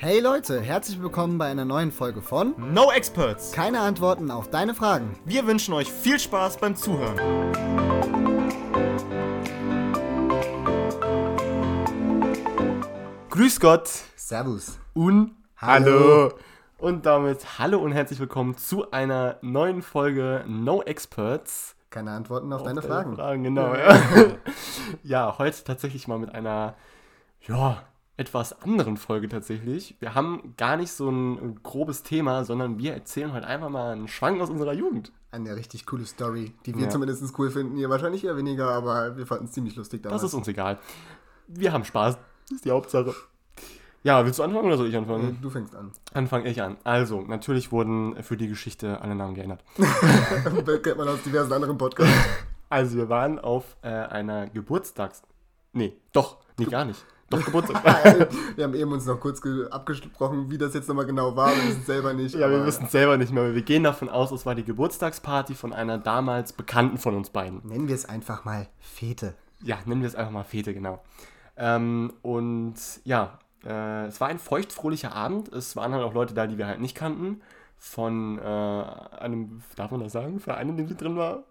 Hey Leute, herzlich willkommen bei einer neuen Folge von No Experts. Keine Antworten auf deine Fragen. Wir wünschen euch viel Spaß beim Zuhören. Grüß Gott Servus. und Hallo. Und damit hallo und herzlich willkommen zu einer neuen Folge No Experts. Keine Antworten auf, deine Auf Fragen. genau, ja. ja, heute tatsächlich mal mit einer, ja, etwas anderen Folge tatsächlich. Wir haben gar nicht so ein grobes Thema, sondern wir erzählen heute einfach mal einen Schwank aus unserer Jugend. Eine richtig coole Story, die wir Ja. zumindest cool finden. Ihr wahrscheinlich eher weniger, aber wir fanden es ziemlich lustig damals. Das ist uns egal. Wir haben Spaß. Das ist die Hauptsache. Ja, willst du anfangen oder soll ich anfangen? Du fängst an. Dann fange ich an. Also, natürlich wurden für die Geschichte alle Namen geändert. Das kennt man aus diversen anderen Podcasts. Also, wir waren auf äh, einer Geburtstags... Nee, doch, nee, gar nicht. Doch, Geburtstag. wir haben eben uns noch kurz ge- abgesprochen, wie das jetzt nochmal genau war. Wir wissen es selber nicht. ja, wir wissen es selber nicht mehr. aber Wir gehen davon aus, es war die Geburtstagsparty von einer damals Bekannten von uns beiden. Nennen wir es einfach mal Fete. Ja, nennen wir es einfach mal Fete, genau. Ähm, und ja, äh, es war ein feuchtfröhlicher Abend. Es waren halt auch Leute da, die wir halt nicht kannten. Von äh, einem, darf man das sagen, Verein, in dem sie drin war?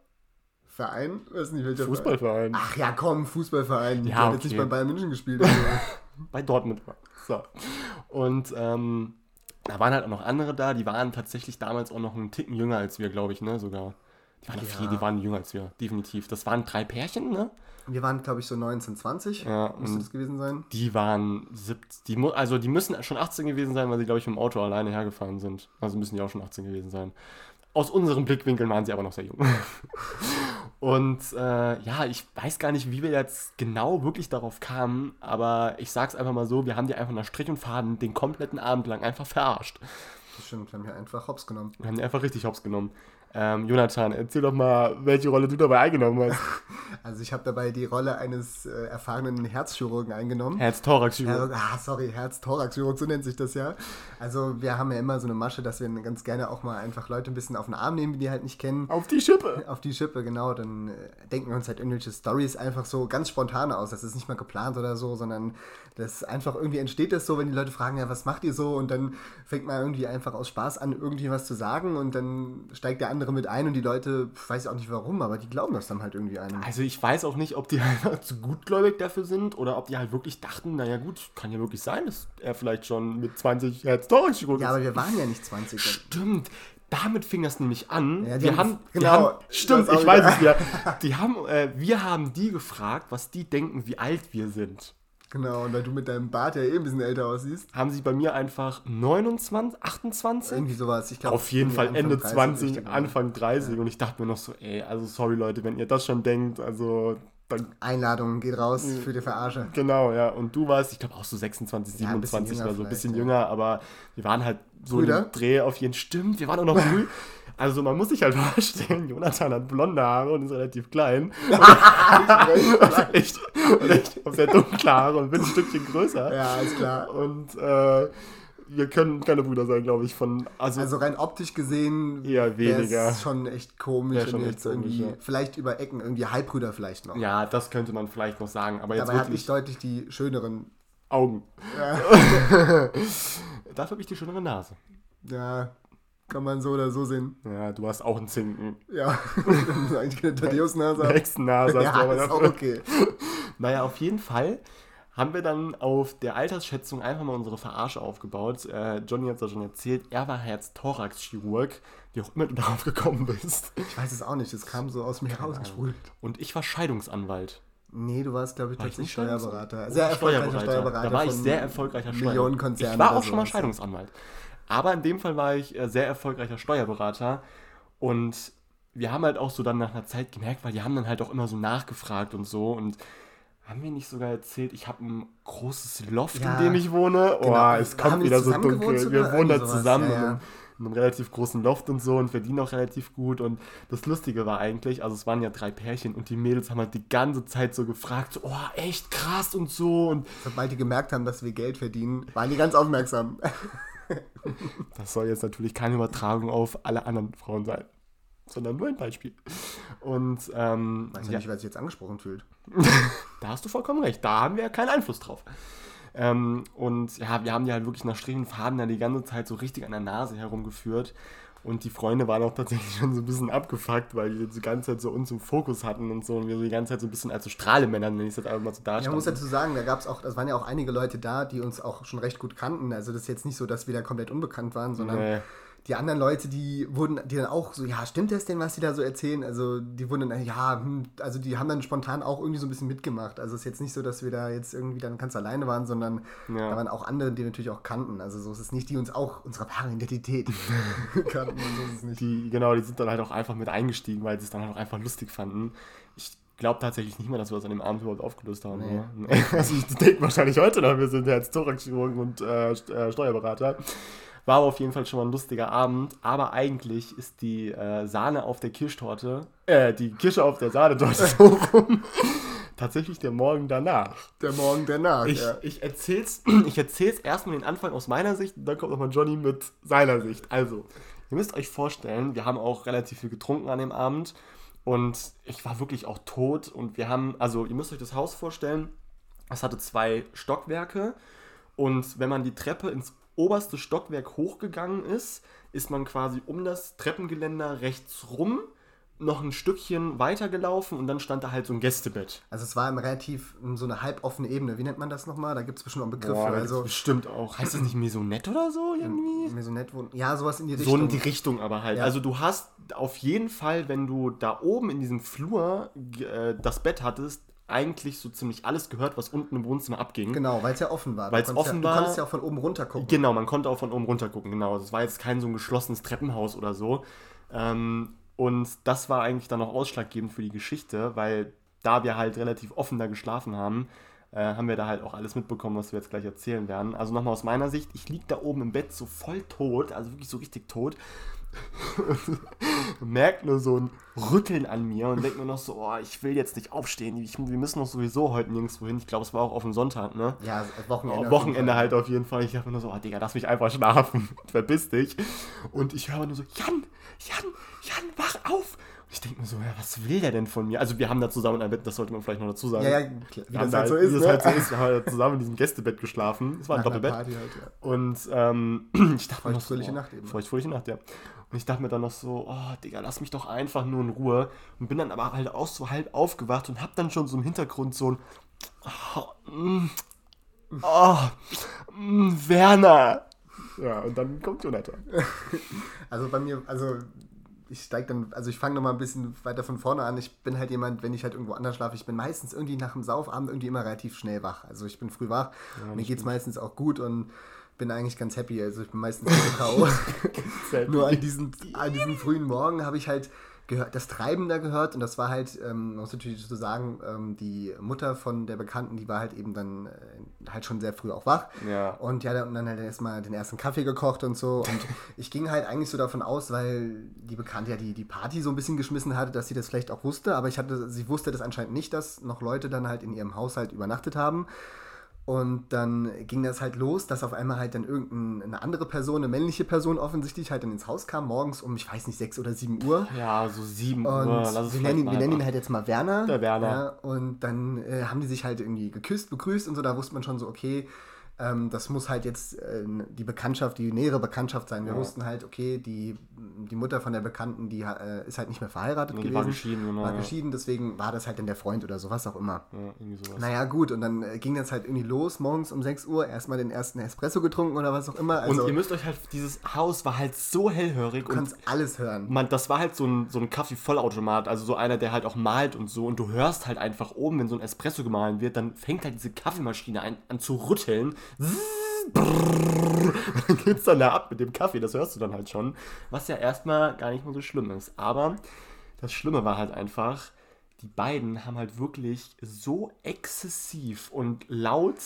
Verein? Weiß nicht, welcher Verein. Fußballverein. Ach ja, komm, Fußballverein. Ja, Der hat jetzt okay. nicht bei Bayern München gespielt. Also. Bei Dortmund war. So. Und ähm, da waren halt auch noch andere da, die waren tatsächlich damals auch noch einen Ticken jünger als wir, glaube ich, ne? Sogar. Die waren Ja. viel, die waren jünger als wir, definitiv. Das waren drei Pärchen, ne? wir waren, glaube ich, so 19, 20. Ja, Müsste das gewesen sein. Die waren 17, die, also die müssen schon 18 gewesen sein, weil sie, glaube ich, mit dem Auto alleine hergefahren sind. Also müssen die auch schon 18 gewesen sein. Aus unseren Blickwinkeln waren sie aber noch sehr jung. Und äh, ja, ich weiß gar nicht, wie wir jetzt genau wirklich darauf kamen, aber ich sag's einfach mal so, wir haben die einfach nach Strich und Faden den kompletten Abend lang einfach verarscht. Das stimmt, wir haben hier einfach Hops genommen. Wir haben die einfach richtig hops genommen. Ähm, Jonathan, erzähl doch mal, welche Rolle du dabei eingenommen hast. Also ich habe dabei die Rolle eines äh, erfahrenen Herzchirurgen eingenommen. Herz-Thorax. Her ah, sorry, Herz-Thorax-Chirurg, so nennt sich das ja. Also wir haben ja immer so eine Masche, dass wir ganz gerne auch mal einfach Leute ein bisschen auf den Arm nehmen, die die halt nicht kennen. Auf die Schippe. Auf die Schippe, genau. Dann äh, denken wir uns halt irgendwelche Stories einfach so ganz spontan aus. Das ist nicht mal geplant oder so, sondern das einfach irgendwie entsteht das so, wenn die Leute fragen, ja, was macht ihr so? Und dann fängt man irgendwie einfach aus Spaß an, irgendwie was zu sagen und dann steigt der andere mit ein und die Leute, pf, weiß ich auch nicht warum, aber die glauben das dann halt irgendwie einem. Also ich weiß auch nicht, ob die einfach zu gutgläubig dafür sind oder ob die halt wirklich dachten, naja gut, kann ja wirklich sein, dass er vielleicht schon mit 20 herz thorax chirurg Ja, ist. aber wir waren ja nicht 20. Stimmt, damit fing das nämlich an. Ja, die wir haben- wir genau, haben, stimmt, ich weiß es wieder. Die haben, äh, wir haben die gefragt, was die denken, wie alt wir sind. Genau, und weil du mit deinem Bart ja eh ein bisschen älter aussiehst. Haben sie bei mir einfach 29, 28? Irgendwie sowas. Ich glaub, Auf jeden Fall Ende Anfang 20, 30 richtig, Anfang 30 und ich dachte mir noch so, ey, also sorry Leute, wenn ihr das schon denkt, also dann Einladung geht raus Mhm. für die Verarsche. Genau, ja. Und du warst, ich glaube, auch so 26, Ja, ein bisschen 27 jünger oder so, ein bisschen ja. jünger, aber wir waren halt so im Dreh auf jeden Stimmt, wir waren auch noch früh. Also man muss sich halt vorstellen, Jonathan hat blonde Haare und ist relativ klein. Und echt, und echt auf sehr dunkle Haare und bin ein Stückchen größer. Ja, ist klar. Und äh, wir können keine Brüder sein, glaube ich, von, also, Also rein optisch gesehen eher weniger. wär's schon echt komisch. Schon und echt jetzt irgendwie, komisch, ja. Vielleicht über Ecken, irgendwie Halbbrüder vielleicht noch. Ja, das könnte man vielleicht noch sagen, aber jetzt Dabei habe ich wirklich deutlich die schöneren. Augen. Ja, Dafür habe ich die schönere Nase. ja, kann man so oder so sehen. Ja, du hast auch einen Zinken. Ja, eigentlich keine Thaddeus-Nase. Hexennase hast du Ja, aber ist auch okay. Naja, auf jeden Fall haben wir dann auf der Altersschätzung einfach mal unsere Verarsche aufgebaut. Äh, Johnny hat es ja schon erzählt, er war Herz-Thorax-Chirurg, wie auch immer du darauf gekommen bist. Ich weiß es auch nicht, das kam so aus mir herausgesprudelt. Und ich war Scheidungsanwalt. Nee, du warst, glaube ich, War ich tatsächlich nicht Steuerberater. Oh, Sehr erfolgreicher Steuerberater. Da war ich sehr erfolgreicher Steuerberater. Millionenkonzernen Ich war auch schon mal. Scheidungsanwalt. Aber in dem Fall war ich äh, sehr erfolgreicher Steuerberater. Und wir haben halt auch so dann nach einer Zeit gemerkt, weil die haben dann halt auch immer so nachgefragt und so. Und haben wir nicht sogar erzählt, ich habe ein großes Loft, Ja, in dem ich wohne? genau. Oh, es kommt wieder so dunkel. Wir wohnen da zusammen ja, in, ja. einem, in einem relativ großen Loft und so und verdienen auch relativ gut. Und das Lustige war eigentlich, also es waren ja drei Pärchen und die Mädels haben halt die ganze Zeit so gefragt, so, oh, echt krass und so. Und Sobald die gemerkt haben, dass wir Geld verdienen, waren die ganz aufmerksam. Das soll jetzt natürlich keine Übertragung auf alle anderen Frauen sein, sondern nur ein Beispiel. Und ähm, Weiß ja ja, nicht, wer sich jetzt angesprochen fühlt. da hast du vollkommen recht. Da haben wir ja keinen Einfluss drauf. Ähm, und ja, wir haben die halt wirklich nach und Faden da die ganze Zeit so richtig an der Nase herumgeführt. Und die Freunde waren auch tatsächlich schon so ein bisschen abgefuckt, weil die die ganze Zeit so uns im Fokus hatten und so. Und wir so die ganze Zeit so ein bisschen als so Strahlemänner, wenn ich das einfach mal so Ja, darstelle. man muss dazu sagen, da gab es auch, das waren ja auch einige Leute da, die uns auch schon recht gut kannten. Also das ist jetzt nicht so, dass wir da komplett unbekannt waren, sondern Nee. Die anderen Leute, die wurden, die dann auch so, ja, stimmt das denn, was die da so erzählen? Also die wurden dann, ja, hm, also die haben dann spontan auch irgendwie so ein bisschen mitgemacht. Also es ist jetzt nicht so, dass wir da jetzt irgendwie dann ganz alleine waren, sondern Ja. da waren auch andere, die wir natürlich auch kannten. Also so ist es nicht, die uns auch unsere wahre Identität kannten. So. Die, genau, die sind dann halt auch einfach mit eingestiegen, weil sie es dann halt auch einfach lustig fanden. Ich glaube tatsächlich nicht mehr, dass wir das an dem Abend überhaupt aufgelöst haben. Nee. oder? Also ich denke wahrscheinlich heute noch, wir sind ja jetzt Thoraxchirurgen und äh, äh, Steuerberater. War auf jeden Fall schon mal ein lustiger Abend. Aber eigentlich ist die äh, Sahne auf der Kirschtorte, äh, die Kirsche auf der Sahnetorte so rum, tatsächlich der Morgen danach. Der Morgen danach, Ich, ja. ich erzähl's, ich erzähl's erstmal den Anfang aus meiner Sicht und dann kommt nochmal Johnny mit seiner Sicht. Also, ihr müsst euch vorstellen, wir haben auch relativ viel getrunken an dem Abend und ich war wirklich auch tot und wir haben, also ihr müsst euch das Haus vorstellen, es hatte zwei Stockwerke und wenn man die Treppe ins oberste Stockwerk hochgegangen ist, ist man quasi um das Treppengeländer rechts rum noch ein Stückchen weitergelaufen und dann stand da halt so ein Gästebett. Also es war im relativ so eine halboffene Ebene. Wie nennt man das nochmal? Da gibt es bestimmt auch einen Begriff. Boah, also bestimmt auch. Heißt das nicht Maisonette oder so irgendwie? Maisonette wohnen. Ja, sowas in die So Richtung. in die Richtung aber halt. Ja. Also du hast auf jeden Fall, wenn du da oben in diesem Flur äh, das Bett hattest, eigentlich so ziemlich alles gehört, was unten im Wohnzimmer abging. Genau, weil es ja offen war. Weil's konntest offen ja, war. Du konntest ja auch von oben runter gucken. Genau, man konnte auch von oben runter gucken, genau. Also Es war jetzt kein so ein geschlossenes Treppenhaus oder so. Ähm, und das war eigentlich dann noch ausschlaggebend für die Geschichte, weil da wir halt relativ offen da geschlafen haben, äh, haben wir da halt auch alles mitbekommen, was wir jetzt gleich erzählen werden. Also nochmal aus meiner Sicht, ich lieg da oben im Bett so voll tot, also wirklich so richtig tot. merkt nur so ein Rütteln an mir und denkt mir noch so, oh, ich will jetzt nicht aufstehen, ich, wir müssen doch sowieso heute nirgendwo hin. Ich glaube, es war auch auf dem Sonntag, ne? Ja, Wochenende. Auf Wochenende halt auf jeden Fall. Ich dachte mir nur so, oh Digga, lass mich einfach schlafen. Verpiss dich. Und ich höre nur so, Jan, Jan, Jan, wach auf. Ich denke mir so, ja, was will der denn von mir? Also wir haben da zusammen in einem Bett, das sollte man vielleicht noch dazu sagen. Ja, ja, klar, wie das halt da- so ist. Wie das ne? halt so ist. Wir haben halt zusammen in diesem Gästebett geschlafen. Es war ein Nach Doppelbett. Halt, ja. Und ähm, ich dachte mir noch so, oh, Nacht eben. Feuchtfröhliche Nacht, ja. Und ich dachte mir dann noch so, oh, Digga, lass mich doch einfach nur in Ruhe. Und bin dann aber halt auch so halb aufgewacht und hab dann schon so im Hintergrund so ein, oh, mm, oh, mm, Werner. Ja, und dann kommt Jonathan. Also bei mir, also ich steig dann, also ich fange nochmal ein bisschen weiter von vorne an. Ich bin halt jemand, wenn ich halt irgendwo anders schlafe, ich bin meistens irgendwie nach dem Saufabend irgendwie immer relativ schnell wach. Also ich bin früh wach, mir geht's meistens auch gut und bin eigentlich ganz happy. Also ich bin meistens so K.O. Nur an diesen, an diesen frühen Morgen habe ich halt gehört, das Treiben da gehört und das war halt, ähm, man muss natürlich so sagen, ähm, die Mutter von der Bekannten, die war halt eben dann äh, halt schon sehr früh auch wach. Ja. Und ja, und dann halt erstmal den ersten Kaffee gekocht und so. Und ich ging halt eigentlich so davon aus, weil die Bekannte ja die, die Party so ein bisschen geschmissen hatte, dass sie das vielleicht auch wusste. Aber ich hatte, sie wusste das anscheinend nicht, dass noch Leute dann halt in ihrem Haushalt übernachtet haben. Und dann ging das halt los, dass auf einmal halt dann irgendeine andere Person, eine männliche Person offensichtlich halt dann ins Haus kam, morgens um, ich weiß nicht, 6 oder 7 Uhr. Ja, so 7 Uhr. Und Lass es wir nennen, ihn, wir nennen ihn halt jetzt mal Werner. Der Werner. Ja, und dann äh, haben die sich halt irgendwie geküsst, begrüßt und so. Da wusste man schon so, okay, ähm, das muss halt jetzt äh, die Bekanntschaft, die nähere Bekanntschaft sein. Wir Ja. wussten halt, okay, die, die Mutter von der Bekannten, die äh, ist halt nicht mehr verheiratet Nee, die gewesen. war geschieden, genau, War ja. geschieden, deswegen war das halt dann der Freund oder so, was auch immer. Ja, irgendwie sowas. Naja, gut, und dann äh, ging das halt irgendwie los, morgens um 6 Uhr, erstmal den ersten Espresso getrunken oder was auch immer. Also, und ihr müsst euch halt, dieses Haus war halt so hellhörig du und kannst alles hören. man, das war halt so ein, so ein Kaffee-Vollautomat, also so einer, der halt auch malt und so. Und du hörst halt einfach oben, wenn so ein Espresso gemahlen wird, dann fängt halt diese Kaffeemaschine ein, an zu rütteln. Dann geht's dann da ab mit dem Kaffee, das hörst du dann halt schon. Was ja erstmal gar nicht mal so schlimm ist. Aber das Schlimme war halt einfach, die beiden haben halt wirklich so exzessiv und laut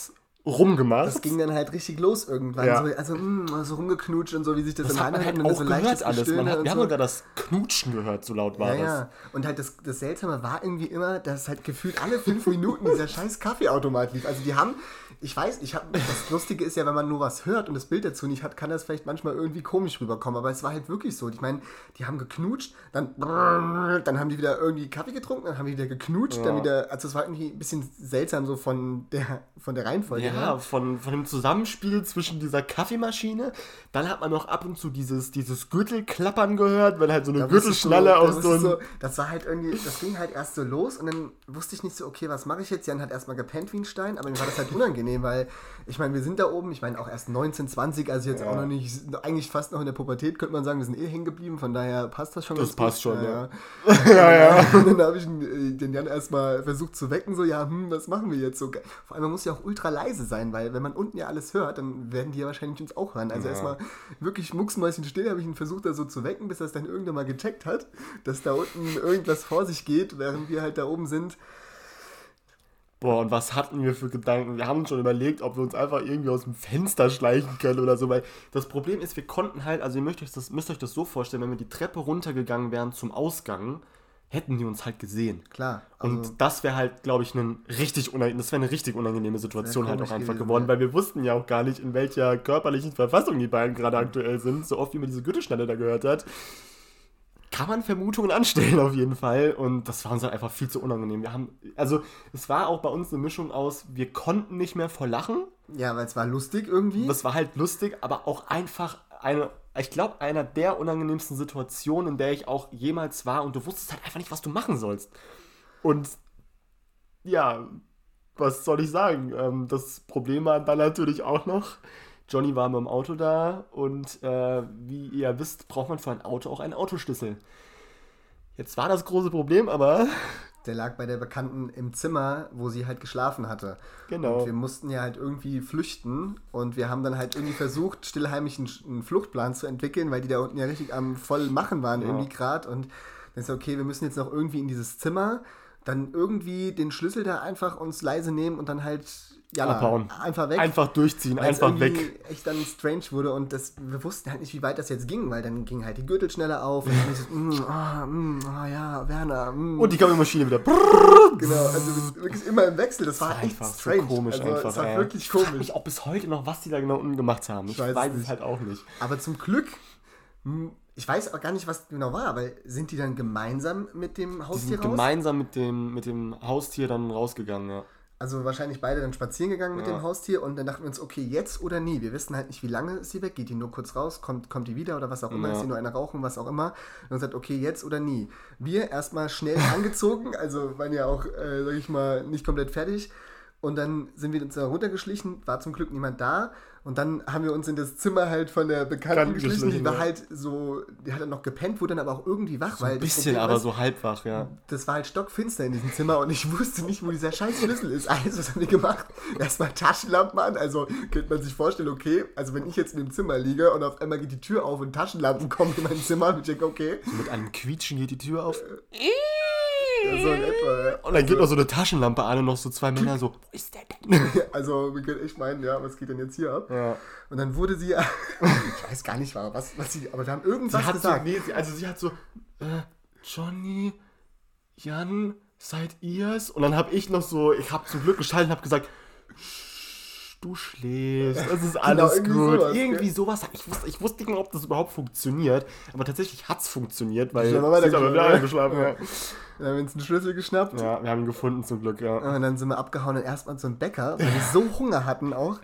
rumgemacht. Das ging dann halt richtig los irgendwann. Ja. So, also, mh, so rumgeknutscht und so, wie sich das, das hat man halt auch so gehört alles. Man hat, wir haben so. sogar das Knutschen gehört, so laut war Ja, das. ja. Und halt das, das Seltsame war irgendwie immer, dass halt gefühlt alle fünf Minuten dieser scheiß Kaffeeautomat lief. Also die haben, ich weiß, ich habe, das Lustige ist ja, wenn man nur was hört und das Bild dazu nicht hat, kann das vielleicht manchmal irgendwie komisch rüberkommen. Aber es war halt wirklich so. Ich meine, die haben geknutscht, dann, dann haben die wieder irgendwie Kaffee getrunken, dann haben die wieder geknutscht, dann wieder, also es war irgendwie ein bisschen seltsam so von der, von der Reihenfolge Ja, Ja, von, von dem Zusammenspiel zwischen dieser Kaffeemaschine, dann hat man noch ab und zu dieses, dieses Gürtelklappern gehört, wenn halt so eine Gürtelschnalle so, aus so einem... so, Das war halt irgendwie, das ging halt erst so los und dann wusste ich nicht so, okay, was mache ich jetzt? Jan hat erstmal gepennt wie ein Stein, aber mir war das halt unangenehm, weil ich meine, wir sind da oben, ich meine auch erst 19, 20, also jetzt Ja. auch noch nicht, eigentlich fast noch in der Pubertät, könnte man sagen, wir sind eh hängen geblieben, von daher passt das schon Das passt gut. schon, ja. ja, ja. Und dann habe ich äh, den Jan erstmal versucht zu wecken, so, ja, hm, was machen wir jetzt so? Vor allem, man muss ja auch ultra leise sein, weil wenn man unten ja alles hört, dann werden die ja wahrscheinlich uns auch hören. Also Ja. erstmal wirklich mucksmäuschen still, habe ich ihn versucht, da so zu wecken, bis er es dann irgendwann mal gecheckt hat, dass da unten irgendwas vor sich geht, während wir halt da oben sind. Boah, und was hatten wir für Gedanken? Wir haben schon überlegt, ob wir uns einfach irgendwie aus dem Fenster schleichen können oder so, weil das Problem ist, wir konnten halt, also ihr müsst euch das, müsst euch das so vorstellen, wenn wir die Treppe runtergegangen wären zum Ausgang, hätten die uns halt gesehen. Klar. Also, Und das wäre halt, glaube ich, ein richtig das wäre eine richtig unangenehme Situation halt auch einfach geworden, ja. weil wir wussten ja auch gar nicht, in welcher körperlichen Verfassung die beiden gerade aktuell sind. So oft wie man diese Gürtelschnalle da gehört hat, kann man Vermutungen anstellen auf jeden Fall. Und das war uns halt einfach viel zu unangenehm. Wir haben, also es war auch bei uns eine Mischung aus, wir konnten nicht mehr vor Lachen. ja, weil es war lustig irgendwie. Das war halt lustig, aber auch einfach eine, ich glaube, einer der unangenehmsten Situationen, in der ich auch jemals war und du wusstest halt einfach nicht, was du machen sollst. Und ja, was soll ich sagen? Ähm, das Problem war dann natürlich auch noch, Johnny war mit dem Auto da und äh, wie ihr wisst, braucht man für ein Auto auch einen Autoschlüssel. Jetzt war das große Problem, aber Der lag bei der Bekannten im Zimmer, wo sie halt geschlafen hatte. Genau. Und wir mussten ja halt irgendwie flüchten und wir haben dann halt irgendwie versucht, stillheimlich einen, einen Fluchtplan zu entwickeln, weil die da unten ja richtig am voll machen waren Ja. irgendwie gerade und dann ist okay, wir müssen jetzt noch irgendwie in dieses Zimmer, dann irgendwie den Schlüssel da einfach uns leise nehmen und dann halt jalla, Abhauen. einfach weg. einfach durchziehen, einfach irgendwie weg. echt dann strange wurde und das, wir wussten halt nicht, wie weit das jetzt ging, weil dann ging halt die Gürtel schneller auf und dann ich so, mm, ah, mm, ah, ja, Werner, mm. Und die Kaffeemaschine wieder. Genau, also das wirklich immer im Wechsel, das war echt einfach so strange. komisch also, einfach. Es war ey. wirklich ich frage komisch. mich auch bis heute noch, was die da genau unten gemacht haben. Ich, weiß weiß, es es nicht. halt auch nicht. Aber zum Glück, ich weiß auch gar nicht, was genau war, aber sind die dann gemeinsam mit dem Die Haustier sind raus? gemeinsam mit dem, mit dem Haustier dann rausgegangen, ja. Also wahrscheinlich beide dann spazieren gegangen mit Ja. dem Haustier und dann dachten wir uns, okay, jetzt oder nie. Wir wissen halt nicht, wie lange ist sie weg, geht die nur kurz raus, kommt, kommt die wieder oder was auch immer, Ja. ist sie nur eine rauchen, was auch immer. Und dann gesagt, okay, jetzt oder nie. Wir erstmal schnell angezogen, also waren ja auch, äh, sag ich mal, nicht komplett fertig. Und dann sind wir uns da runtergeschlichen, war zum Glück niemand da. Und dann haben wir uns in das Zimmer halt von der Bekannten geschlichen. Die war ja. halt so, die hat dann noch gepennt, wurde dann aber auch irgendwie wach. weil Ein bisschen, aber ist, so halbwach, ja. das war halt stockfinster in diesem Zimmer und ich wusste nicht, wo dieser scheiß Schlüssel ist. Also, was haben wir gemacht? Erstmal Taschenlampen an. Also, könnte man sich vorstellen, okay, also wenn ich jetzt in dem Zimmer liege und auf einmal geht die Tür auf und Taschenlampen kommen in mein Zimmer und ich denke, okay, Mit einem Quietschen geht die Tür auf. Ja, so in etwa. ja. Und dann geht noch so eine Taschenlampe an und noch so zwei Männer so, wo ist der denn? Also, wir können echt meinen, ja, was geht denn jetzt hier ab? Ja. Und dann wurde sie, ich weiß gar nicht, was, was sie, aber wir haben irgendwas Sie hat so, gesagt. nee, sie, also sie hat so, äh, Johnny, Jan, seid ihr's? Und dann habe ich noch so, ich habe zum Glück geschaltet und habe gesagt, "Sch, du schläfst, das ist alles irgendwie gut. sowas, irgendwie gell? sowas. Ich wusste, ich wusste nicht mehr, ob das überhaupt funktioniert, aber tatsächlich hat's funktioniert, weil Ich hab sie mal ist aber wieder eingeschlafen. Dann haben wir uns einen Schlüssel geschnappt. Ja. ja, wir haben ihn gefunden zum Glück, ja. Und dann sind wir abgehauen und erstmal zu einem Bäcker, weil wir so Hunger hatten auch.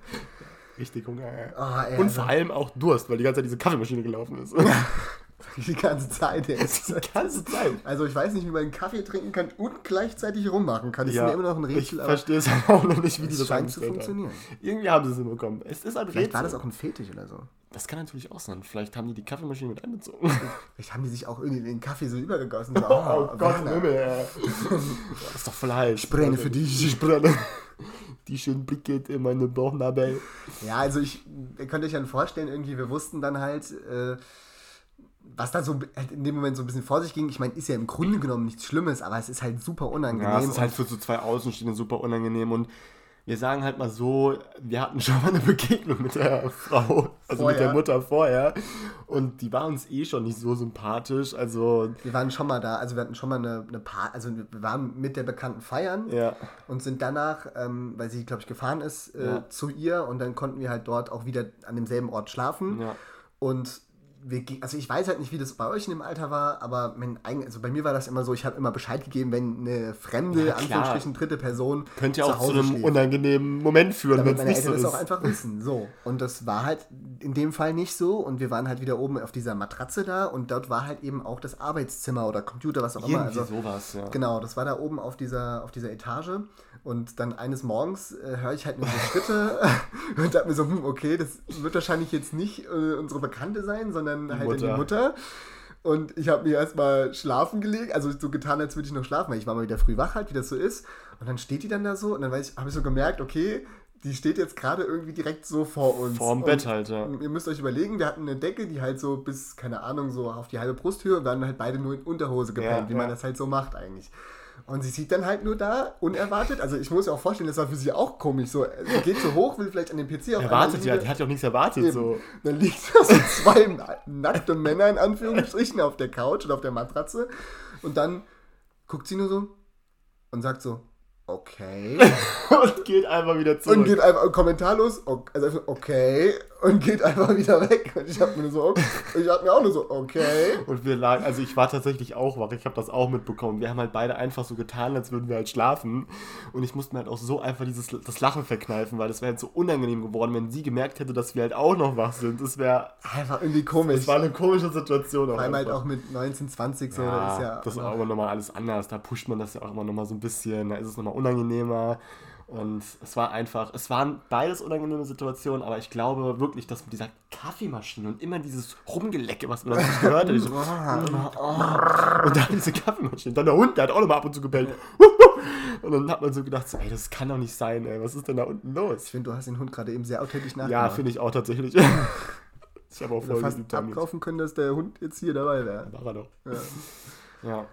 Richtig Hunger, ja. Oh, Und also- vor allem auch Durst, weil die ganze Zeit diese Kaffeemaschine gelaufen ist. Die ganze Zeit jetzt. die ganze Zeit. Also ich weiß nicht, wie man einen Kaffee trinken kann und gleichzeitig rummachen kann. Das ist mir immer noch ein ich Rätsel, aber verstehe es auch noch nicht, wie die das scheint zu funktionieren. Haben. Irgendwie haben sie es hinbekommen. Es ist ein Vielleicht Rätsel. war das auch ein Fetisch oder so. Das kann natürlich auch sein. Vielleicht haben die die Kaffeemaschine mit einbezogen. Vielleicht haben die sich auch irgendwie den Kaffee so übergegossen. So, Oh, Gott, Werner, Himmel, ey. Das ist doch voll heiß. Ich brenne für dich. Ich brenne. Die schönen Blicke in meine Bauchnabel. Ja, also ich, ihr könnt euch dann vorstellen, irgendwie, wir wussten dann halt, äh, was da so halt in dem Moment so ein bisschen vor sich ging. Ich meine, ist ja im Grunde genommen nichts Schlimmes, aber es ist halt super unangenehm. Ja, es ist halt für so zwei Außenstehende super unangenehm und wir sagen halt mal so, wir hatten schon mal eine Begegnung mit der Frau, also mit Vorher. der Mutter vorher und die war uns eh schon nicht so sympathisch, also wir waren schon mal da, also wir hatten schon mal eine, eine Paar, also wir waren mit der Bekannten feiern ja, und sind danach, ähm, weil sie, glaube ich, gefahren ist, äh, Ja. zu ihr und dann konnten wir halt dort auch wieder an demselben Ort schlafen. ja. Und wir, also ich weiß halt nicht, wie das bei euch in dem Alter war, aber mein also bei mir war das immer so, ich habe immer Bescheid gegeben, wenn eine fremde, Ja. Anführungsstrichen dritte Person Könnte ja zu auch zu Hause einem schläft. unangenehmen Moment führen, wenn es nicht Eltern so das ist. auch einfach wissen. So. Und das war halt in dem Fall nicht so. Und wir waren halt wieder oben auf dieser Matratze da und dort war halt eben auch das Arbeitszimmer oder Computer, was auch immer. Irgendwie Also, sowas, ja. Genau, das war da oben auf dieser, auf dieser Etage. Und dann eines Morgens äh, höre ich halt nur so Schritte und dachte mir so, hm, okay, das wird wahrscheinlich jetzt nicht äh, unsere Bekannte sein, sondern halt dann die Mutter. Mutter. Und ich habe mir erstmal schlafen gelegt, also so getan, als würde ich noch schlafen, weil ich war mal wieder früh wach halt, wie das so ist. Und dann steht die dann da so und dann habe ich so gemerkt, okay, die steht jetzt gerade irgendwie direkt so vor uns. Vorm Bett halt, ja. Ihr müsst euch überlegen, wir hatten eine Decke, die halt so bis, keine Ahnung, so auf die halbe Brusthöhe wir haben halt beide nur in Unterhose gepennt, Ja, wie man ja. das halt so macht eigentlich. Und sie sieht dann halt nur da, unerwartet. Also ich muss mir auch vorstellen, das war für sie auch komisch. So, sie geht so hoch, will vielleicht an den PC auf Erwartet ja, die hat ja auch nichts erwartet, Eben. so. Dann liegt da so zwei na- nackte Männer in Anführungsstrichen auf der Couch oder auf der Matratze. Und dann guckt sie nur so und sagt so, okay. Und geht einfach wieder zurück. Und geht einfach kommentarlos, also einfach, okay. Und geht einfach wieder weg. Und ich hab mir nur so, okay. Ich hab mir auch nur so, okay. Und wir lagen, also ich war tatsächlich auch wach, ich habe das auch mitbekommen. Wir haben halt beide einfach so getan, als würden wir halt schlafen. Und ich musste mir halt auch so einfach dieses, das Lachen verkneifen, weil das wäre halt so unangenehm geworden, wenn sie gemerkt hätte, dass wir halt auch noch wach sind. Das wäre, Einfach irgendwie komisch. das war eine komische Situation. Vor allem halt auch mit 19, 20 so, ja, das ist ja. das ist auch immer nochmal alles anders. Da pusht man das ja auch immer nochmal so ein bisschen, da ist es nochmal unangenehmer. Und es war einfach, es waren beides unangenehme Situationen, aber ich glaube wirklich, dass mit dieser Kaffeemaschine und immer dieses Rumgelecke, was man dann nicht gehört hat, diese, und dann diese Kaffeemaschine, dann der Hund, der hat auch nochmal ab und zu gebellt. Und dann hat man so gedacht, so, ey, das kann doch nicht sein, ey, was ist denn da unten los? ich finde, du hast den Hund gerade eben sehr authentisch Ja, nachgemacht. finde ich auch tatsächlich. Ich habe auch voll fast abkaufen können, dass der Hund jetzt hier dabei wäre. War er doch. Ja. Ja,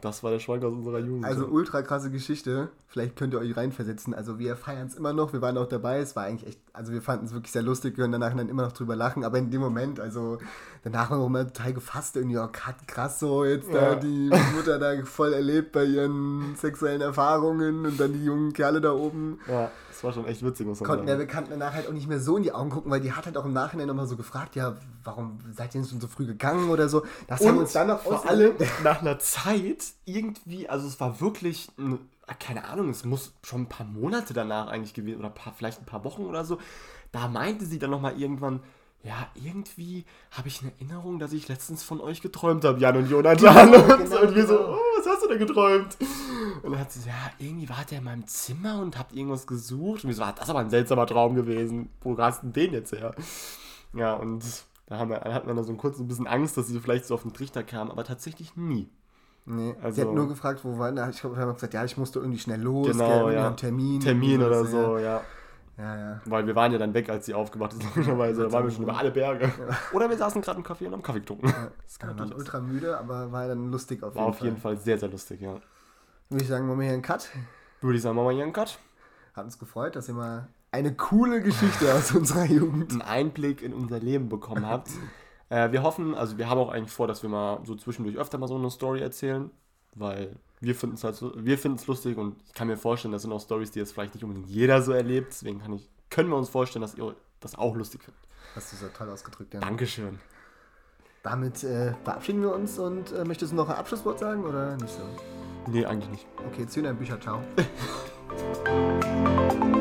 das war der Schwank aus unserer Jugend. Also ultra krasse Geschichte. Vielleicht könnt ihr euch reinversetzen. Also wir feiern es immer noch. Wir waren auch dabei. Es war eigentlich echt, also wir fanden es wirklich sehr lustig. Wir können danach dann immer noch drüber lachen. Aber in dem Moment, also danach waren wir immer total gefasst. Irgendwie, oh krass so, jetzt da Ja. die Mutter da voll erlebt bei ihren sexuellen Erfahrungen und dann die jungen Kerle da oben. ja, das war schon echt witzig, muss man Konnten der. Bekannten danach halt auch nicht mehr so in die Augen gucken, weil die hat halt auch im Nachhinein nochmal so gefragt, ja, warum seid ihr denn schon so früh gegangen oder so. Das haben wir uns dann noch vor allem nach einer Zeit irgendwie, also es war wirklich, ein, keine Ahnung, es muss schon ein paar Monate danach eigentlich gewesen oder paar, vielleicht ein paar Wochen oder so. Da meinte sie dann nochmal irgendwann, ja, irgendwie habe ich eine Erinnerung, dass ich letztens von euch geträumt habe, Jan und Jonathan. und, genau, und wir so, genau. oh, was hast du denn geträumt? Und dann hat sie, ja, irgendwie wart ihr in meinem Zimmer und habt irgendwas gesucht. Und wir so, ah, das ist aber ein seltsamer Traum gewesen. Wo hast du denn den jetzt her? Ja, und da haben wir, hatten wir dann so kurz ein bisschen Angst, dass sie vielleicht so auf den Trichter kam, aber tatsächlich nie. Nee, sie Also- hat nur gefragt, wo war Ich glaube, wir haben gesagt, ja, ich musste irgendwie schnell los. Genau, gell, ja. einen Termin. Termin oder sowas, so, ja. Ja, ja. ja. Weil wir waren ja dann weg, als sie aufgewacht ist, logischerweise. Da waren wir schon über alle Berge. Oder wir saßen gerade im Café und haben Kaffee getrunken. Das Wir kann waren natürlich ultra müde, aber war dann lustig auf War jeden auf Fall. jeden Fall sehr, sehr lustig, ja. Würde ich sagen, machen wir hier einen Cut. Würde ich sagen, machen wir hier einen Cut. Hat uns gefreut, dass ihr mal eine coole Geschichte aus unserer Jugend. einen Einblick in unser Leben bekommen habt. äh, wir hoffen, also wir haben auch eigentlich vor, dass wir mal so zwischendurch öfter mal so eine Story erzählen, weil wir finden es halt wir finden es lustig und ich kann mir vorstellen, das sind auch Stories, die jetzt vielleicht nicht unbedingt jeder so erlebt. Deswegen kann ich, können wir uns vorstellen, dass ihr das auch lustig findet. Hast du so toll ausgedrückt, ja. Dankeschön. Damit äh, verabschieden wir uns und äh, möchtest du noch ein Abschlusswort sagen oder nicht so? Nee, eigentlich nicht. Okay, Zünder Bücher, ciao.